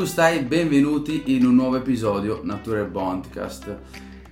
gustai, benvenuti in un nuovo episodio Nature Bondcast.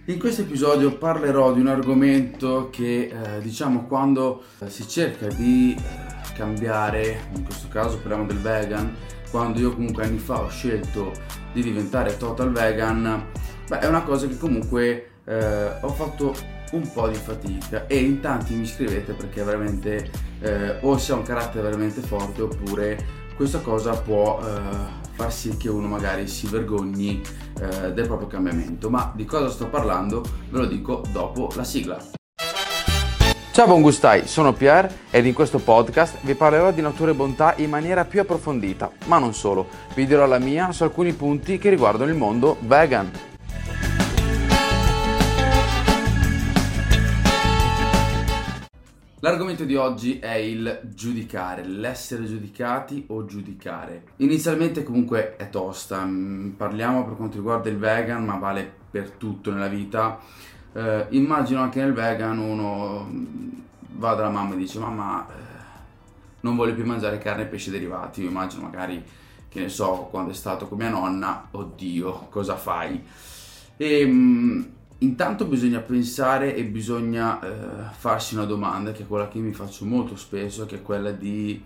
In questo episodio parlerò di un argomento che eh, diciamo quando eh, si cerca di eh, cambiare, in questo caso parliamo del vegan, quando io comunque anni fa ho scelto di diventare total vegan, beh, è una cosa che comunque eh, ho fatto un po' di fatica e in tanti mi scrivete perché veramente eh, o si ha un carattere veramente forte oppure questa cosa può eh, far sì che uno magari si vergogni eh, del proprio cambiamento. Ma di cosa sto parlando ve lo dico dopo la sigla. Ciao buon gustai, sono Pierre ed in questo podcast vi parlerò di natura e bontà in maniera più approfondita, ma non solo, vi dirò la mia su alcuni punti che riguardano il mondo vegan. L'argomento di oggi è il giudicare, l'essere giudicati o giudicare. Inizialmente comunque è tosta, mm, parliamo per quanto riguarda il vegan, ma vale per tutto nella vita. Eh, immagino anche nel vegan uno mm, va dalla mamma e dice mamma eh, non voglio più mangiare carne e pesce derivati, io immagino magari che ne so quando è stato con mia nonna, oddio cosa fai? E, mm, Intanto bisogna pensare e bisogna eh, farsi una domanda che è quella che mi faccio molto spesso, che è quella di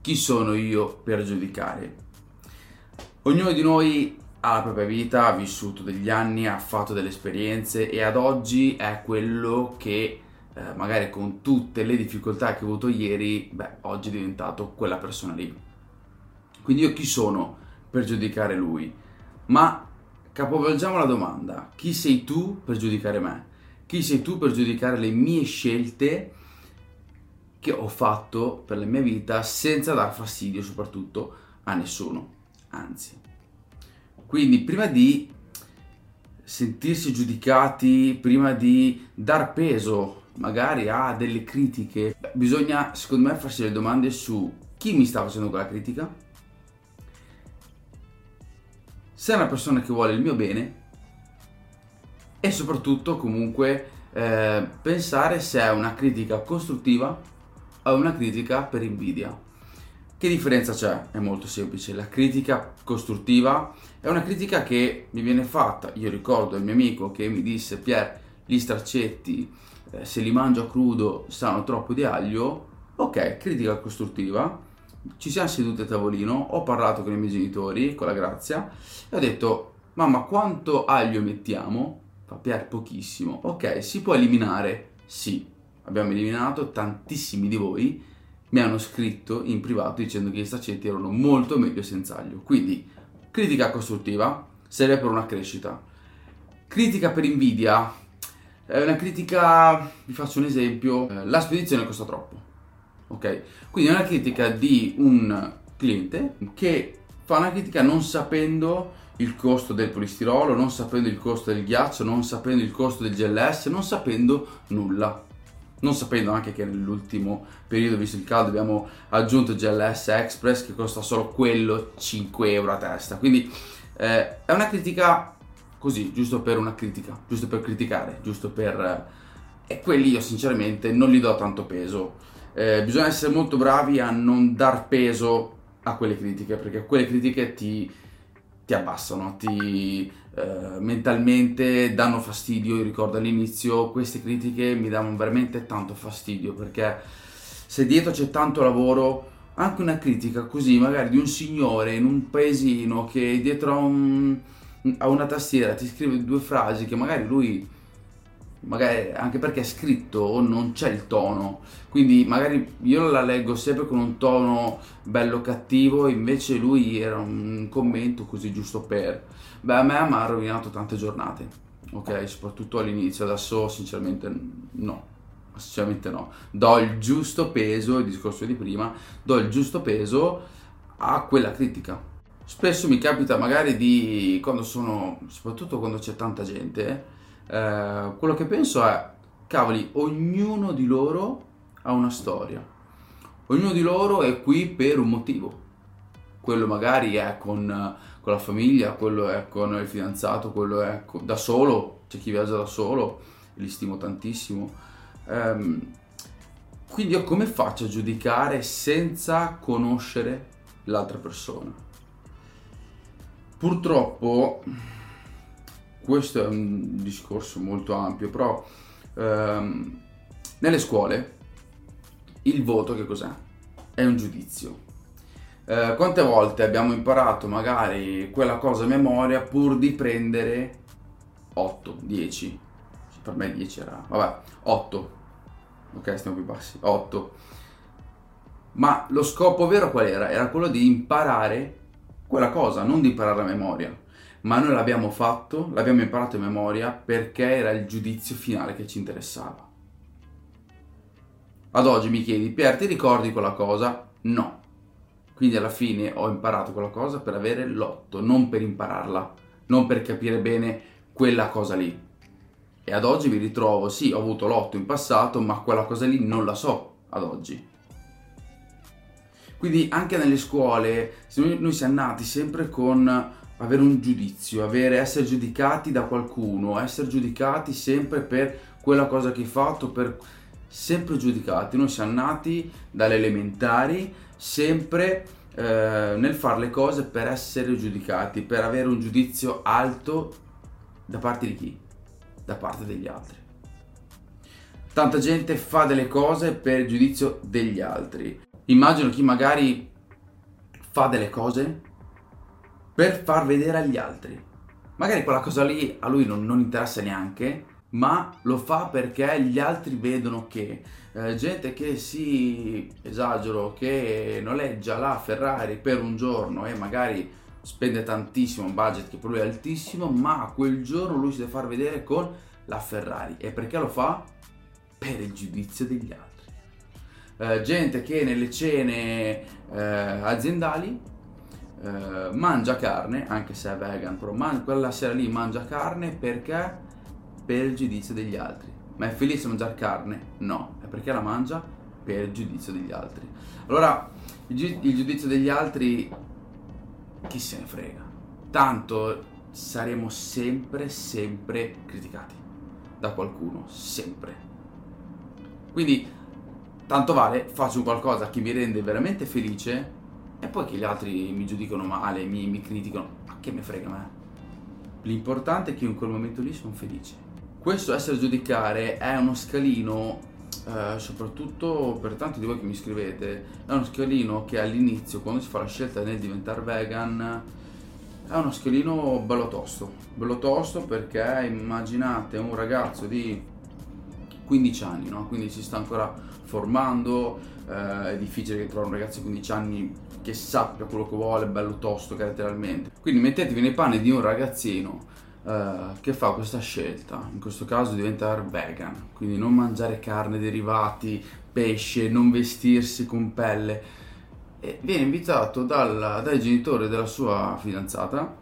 chi sono io per giudicare. Ognuno di noi ha la propria vita, ha vissuto degli anni, ha fatto delle esperienze e ad oggi è quello che eh, magari con tutte le difficoltà che ho avuto ieri, beh, oggi è diventato quella persona lì. Quindi io chi sono per giudicare lui? Ma Capovolgiamo la domanda. Chi sei tu per giudicare me? Chi sei tu per giudicare le mie scelte che ho fatto per la mia vita senza dar fastidio soprattutto a nessuno? Anzi. Quindi prima di sentirsi giudicati, prima di dar peso magari a delle critiche, bisogna secondo me farsi le domande su chi mi sta facendo quella critica, se è una persona che vuole il mio bene e soprattutto comunque eh, pensare se è una critica costruttiva o una critica per invidia. Che differenza c'è? È molto semplice. La critica costruttiva è una critica che mi viene fatta. Io ricordo il mio amico che mi disse Pier, gli straccetti eh, se li mangio a crudo sanno troppo di aglio. Ok, critica costruttiva ci siamo seduti a tavolino, ho parlato con i miei genitori, con la grazia, e ho detto, mamma quanto aglio mettiamo? Fa Pier pochissimo. Ok, si può eliminare? Sì, abbiamo eliminato, tantissimi di voi mi hanno scritto in privato dicendo che gli staccetti erano molto meglio senza aglio. Quindi, critica costruttiva serve per una crescita. Critica per invidia è una critica, vi faccio un esempio, eh, la spedizione costa troppo ok? Quindi è una critica di un cliente che fa una critica non sapendo il costo del polistirolo, non sapendo il costo del ghiaccio, non sapendo il costo del GLS, non sapendo nulla. Non sapendo anche che nell'ultimo periodo, visto il caldo, abbiamo aggiunto GLS Express che costa solo quello 5 euro a testa. Quindi eh, è una critica così, giusto per una critica, giusto per criticare, giusto per... Eh, e quelli io sinceramente non gli do tanto peso eh, bisogna essere molto bravi a non dar peso a quelle critiche, perché quelle critiche ti, ti abbassano, ti eh, mentalmente danno fastidio. Io ricordo all'inizio queste critiche mi davano veramente tanto fastidio, perché se dietro c'è tanto lavoro, anche una critica così, magari di un signore in un paesino che dietro a, un, a una tastiera ti scrive due frasi che magari lui magari anche perché è scritto non c'è il tono. Quindi magari io la leggo sempre con un tono bello cattivo invece lui era un commento così giusto per. Beh a me mi ha rovinato tante giornate ok? Soprattutto all'inizio adesso sinceramente no sinceramente no. Do il giusto peso il discorso di prima do il giusto peso a quella critica. Spesso mi capita magari di quando sono soprattutto quando c'è tanta gente eh, quello che penso è, cavoli, ognuno di loro ha una storia. Ognuno di loro è qui per un motivo. Quello magari è con, con la famiglia, quello è con il fidanzato, quello è con, da solo, c'è chi viaggia da solo, li stimo tantissimo. Um, quindi io come faccio a giudicare senza conoscere l'altra persona? Purtroppo questo è un discorso molto ampio, però ehm, nelle scuole il voto che cos'è? È un giudizio. Eh, quante volte abbiamo imparato magari quella cosa a memoria pur di prendere 8, 10? Per me 10 era... vabbè, 8. Ok, stiamo più bassi. 8. Ma lo scopo vero qual era? Era quello di imparare quella cosa, non di imparare a memoria. Ma noi l'abbiamo fatto, l'abbiamo imparato a memoria perché era il giudizio finale che ci interessava. Ad oggi mi chiedi, Pier, ti ricordi quella cosa? No. Quindi alla fine ho imparato quella cosa per avere l'otto, non per impararla, non per capire bene quella cosa lì. E ad oggi mi ritrovo, sì, ho avuto l'otto in passato, ma quella cosa lì non la so ad oggi. Quindi anche nelle scuole noi siamo nati sempre con avere un giudizio, avere, essere giudicati da qualcuno, essere giudicati sempre per quella cosa che hai fatto, per sempre giudicati. Noi siamo nati dalle elementari sempre eh, nel fare le cose per essere giudicati, per avere un giudizio alto da parte di chi? Da parte degli altri. Tanta gente fa delle cose per il giudizio degli altri. Immagino chi magari fa delle cose per far vedere agli altri. Magari quella cosa lì a lui non, non interessa neanche, ma lo fa perché gli altri vedono che eh, gente che si esagero, che noleggia la Ferrari per un giorno e magari spende tantissimo, un budget che per lui è altissimo, ma quel giorno lui si deve far vedere con la Ferrari. E perché lo fa? Per il giudizio degli altri. Eh, gente che nelle cene eh, aziendali eh, mangia carne, anche se è vegan, però man- quella sera lì mangia carne perché? per il giudizio degli altri. Ma è felice mangiare carne? No, è perché la mangia per il giudizio degli altri. Allora, il, gi- il giudizio degli altri, chi se ne frega? Tanto saremo sempre, sempre criticati da qualcuno, sempre. Quindi, tanto vale, faccio qualcosa che mi rende veramente felice e poi che gli altri mi giudicano male, mi, mi criticano, ma che me frega me? L'importante è che io in quel momento lì sono felice questo essere giudicare è uno scalino, eh, soprattutto per tanti di voi che mi scrivete, è uno scalino che all'inizio, quando si fa la scelta nel diventare vegan, è uno scalino bello tosto. Bello tosto perché immaginate un ragazzo di 15 anni, no? quindi si sta ancora formando, eh, è difficile che trovi un ragazzo di 15 anni che sappia quello che vuole, bello tosto caratterialmente. Quindi mettetevi nei panni di un ragazzino uh, che fa questa scelta, in questo caso diventare vegan, quindi non mangiare carne, derivati, pesce, non vestirsi con pelle, e viene invitato dal, dai genitori della sua fidanzata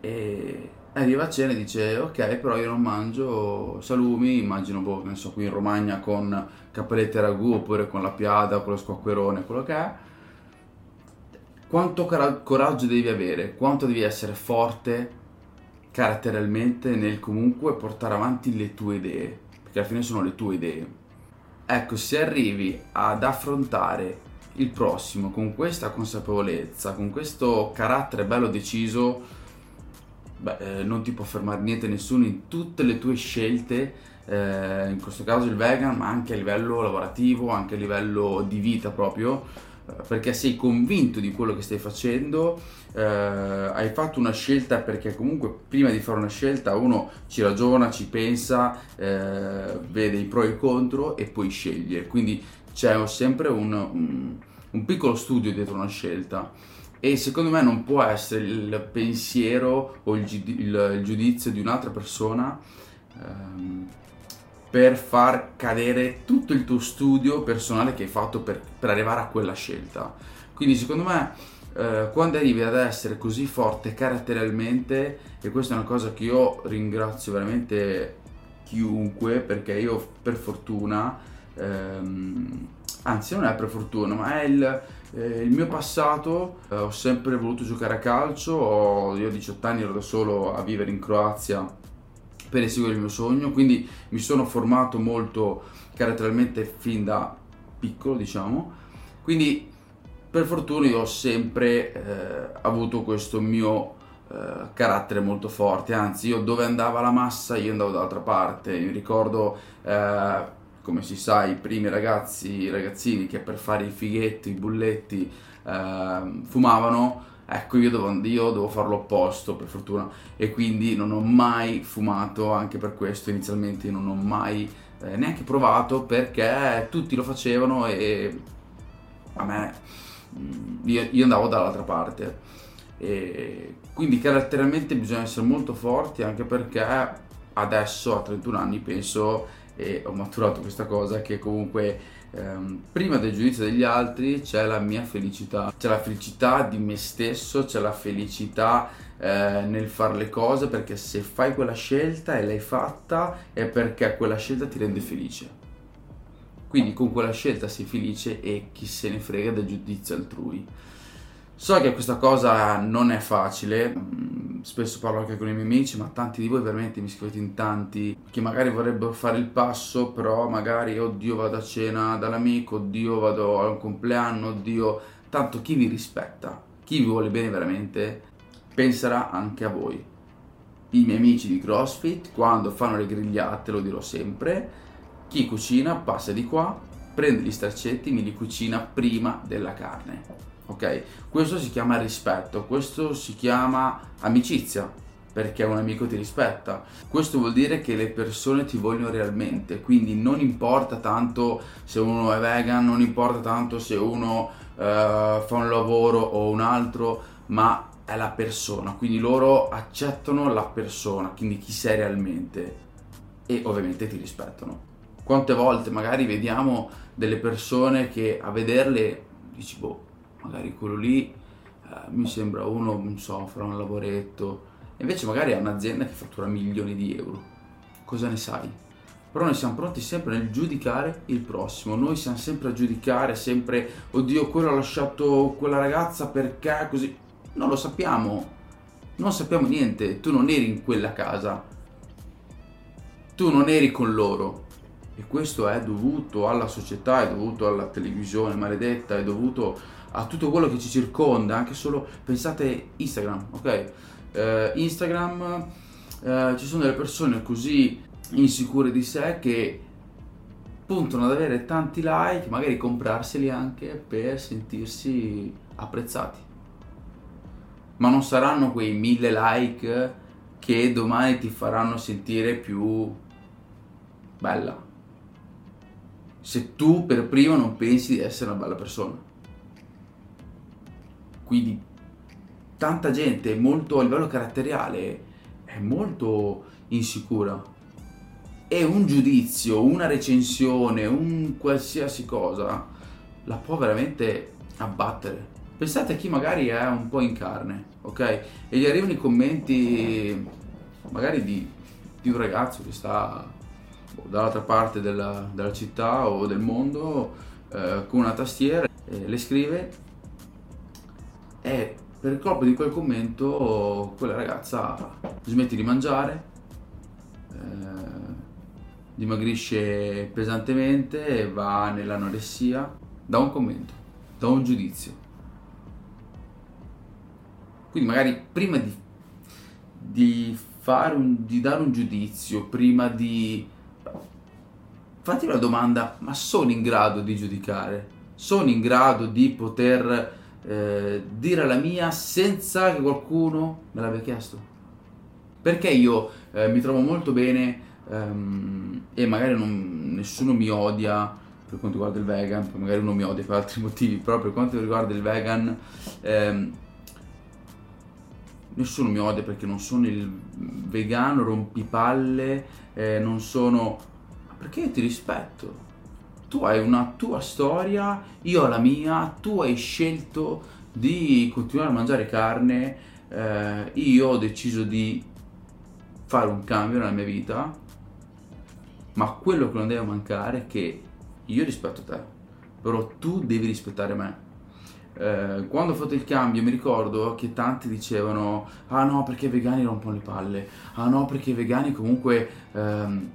e arriva a cena e dice ok però io non mangio salumi, immagino boh, ne so qui in Romagna con cappellette ragù oppure con la piada, con lo squacquerone, quello che è quanto coraggio devi avere, quanto devi essere forte caratterialmente nel comunque portare avanti le tue idee, perché alla fine sono le tue idee. Ecco, se arrivi ad affrontare il prossimo con questa consapevolezza, con questo carattere bello deciso, beh, eh, non ti può fermare niente nessuno in tutte le tue scelte, eh, in questo caso il vegan, ma anche a livello lavorativo, anche a livello di vita proprio perché sei convinto di quello che stai facendo, eh, hai fatto una scelta perché comunque prima di fare una scelta uno ci ragiona, ci pensa, eh, vede i pro e i contro e poi sceglie. Quindi c'è sempre un, un, un piccolo studio dietro una scelta e secondo me non può essere il pensiero o il, il, il giudizio di un'altra persona ehm, per far cadere tutto il tuo studio personale che hai fatto per, per arrivare a quella scelta. Quindi secondo me eh, quando arrivi ad essere così forte caratterialmente, e questa è una cosa che io ringrazio veramente chiunque, perché io per fortuna, ehm, anzi non è per fortuna, ma è il, eh, il mio passato, eh, ho sempre voluto giocare a calcio, ho, io a 18 anni ero da solo a vivere in Croazia per eseguire il mio sogno, quindi mi sono formato molto caratterialmente fin da piccolo, diciamo. Quindi per fortuna io ho sempre eh, avuto questo mio eh, carattere molto forte, anzi io dove andava la massa io andavo dall'altra parte, mi ricordo eh, come si sa i primi ragazzi, i ragazzini che per fare i fighetti, i bulletti eh, fumavano, ecco io devo, io devo fare l'opposto per fortuna e quindi non ho mai fumato, anche per questo inizialmente non ho mai eh, neanche provato perché tutti lo facevano e a me mm, io, io andavo dall'altra parte. E quindi caratterialmente bisogna essere molto forti anche perché adesso a 31 anni penso e ho maturato questa cosa che comunque ehm, prima del giudizio degli altri c'è la mia felicità, c'è la felicità di me stesso, c'è la felicità eh, nel fare le cose perché se fai quella scelta e l'hai fatta è perché quella scelta ti rende felice. Quindi con quella scelta sei felice e chi se ne frega del giudizio altrui. So che questa cosa non è facile, mm, spesso parlo anche con i miei amici, ma tanti di voi veramente mi scrivete in tanti che magari vorrebbero fare il passo, però magari oddio vado a cena dall'amico, oddio vado a un compleanno, oddio, tanto chi vi rispetta, chi vi vuole bene veramente, penserà anche a voi. I miei amici di CrossFit, quando fanno le grigliate, lo dirò sempre, chi cucina passa di qua, prende gli straccetti, me li cucina prima della carne ok? Questo si chiama rispetto, questo si chiama amicizia, perché un amico ti rispetta. Questo vuol dire che le persone ti vogliono realmente, quindi non importa tanto se uno è vegan, non importa tanto se uno uh, fa un lavoro o un altro, ma è la persona, quindi loro accettano la persona, quindi chi sei realmente e ovviamente ti rispettano. Quante volte magari vediamo delle persone che a vederle dici boh, magari quello lì eh, mi sembra uno, non so, farà un lavoretto, invece magari è un'azienda che fattura milioni di euro. Cosa ne sai? Però noi siamo pronti sempre nel giudicare il prossimo, noi siamo sempre a giudicare, sempre, oddio, quello ha lasciato quella ragazza perché così. Non lo sappiamo, non sappiamo niente, tu non eri in quella casa, tu non eri con loro. E questo è dovuto alla società, è dovuto alla televisione maledetta, è dovuto a tutto quello che ci circonda, anche solo pensate Instagram, ok? Uh, Instagram uh, ci sono delle persone così insicure di sé che puntano ad avere tanti like, magari comprarseli anche per sentirsi apprezzati. Ma non saranno quei mille like che domani ti faranno sentire più bella. Se tu per primo non pensi di essere una bella persona. Quindi tanta gente molto a livello caratteriale è molto insicura. E un giudizio, una recensione, un qualsiasi cosa la può veramente abbattere. Pensate a chi magari è un po' in carne, ok? E gli arrivano i commenti magari di, di un ragazzo che sta boh, dall'altra parte della, della, città o del mondo eh, con una tastiera e le scrive e per colpa di quel commento quella ragazza smette di mangiare, eh, dimagrisce pesantemente e va nell'anoressia da un commento, da un giudizio. Quindi magari prima di, di, un, di dare un giudizio, prima di... Fatti la domanda, ma sono in grado di giudicare? Sono in grado di poter eh, dire la mia senza che qualcuno me l'abbia chiesto. Perché io eh, mi trovo molto bene ehm, e magari non, nessuno mi odia per quanto riguarda il vegan, magari uno mi odia per altri motivi, però per quanto riguarda il vegan ehm, nessuno mi odia perché non sono il vegano rompipalle, eh, non sono... perché io ti rispetto tu hai una tua storia, io ho la mia, tu hai scelto di continuare a mangiare carne, eh, io ho deciso di fare un cambio nella mia vita, ma quello che non deve mancare è che io rispetto te, però tu devi rispettare me. Eh, quando ho fatto il cambio mi ricordo che tanti dicevano ah no perché i vegani rompono le palle, ah no perché i vegani comunque ehm,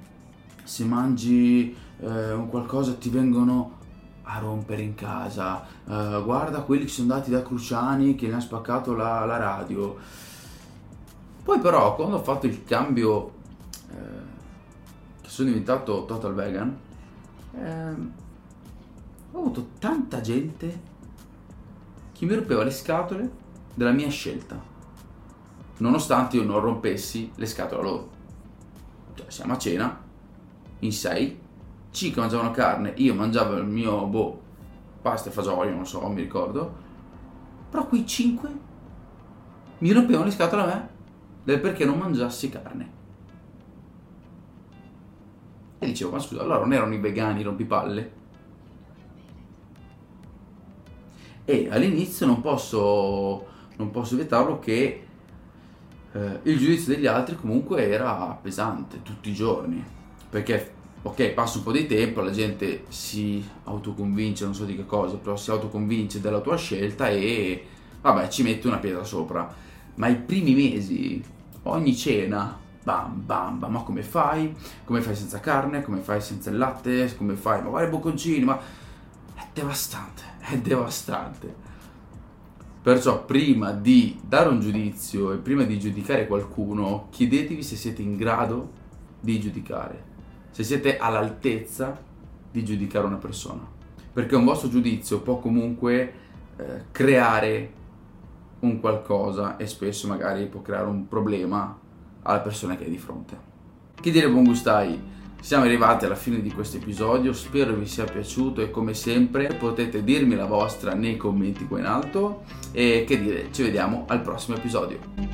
se mangi eh, un qualcosa ti vengono a rompere in casa. Uh, guarda quelli che sono andati da Cruciani che gli hanno spaccato la, la radio. Poi però quando ho fatto il cambio, eh, sono diventato total vegan, eh, ho avuto tanta gente che mi rompeva le scatole della mia scelta, nonostante io non rompessi le scatole a loro. Cioè, siamo a cena, in sei, cinque mangiavano carne, io mangiavo il mio, boh, pasta e fagioli, non so, mi ricordo, però quei cinque mi rompevano le scatole a me del perché non mangiassi carne. E dicevo, ma scusa, allora non erano i vegani rompipalle? E all'inizio non posso, non posso vietarlo che eh, il giudizio degli altri comunque era pesante tutti i giorni. Perché, ok, passa un po' di tempo, la gente si autoconvince, non so di che cosa, però si autoconvince della tua scelta e vabbè, ci mette una pietra sopra. Ma i primi mesi, ogni cena, bam bam bam, ma come fai? Come fai senza carne? Come fai senza il latte? Come fai? Ma guarda i bocconcini, ma è devastante, è devastante. Perciò prima di dare un giudizio e prima di giudicare qualcuno, chiedetevi se siete in grado di giudicare, se siete all'altezza di giudicare una persona. Perché un vostro giudizio può comunque eh, creare un qualcosa e spesso magari può creare un problema alla persona che è di fronte. Che dire buon gustai? Siamo arrivati alla fine di questo episodio, spero vi sia piaciuto e come sempre potete dirmi la vostra nei commenti qua in alto e che dire, ci vediamo al prossimo episodio.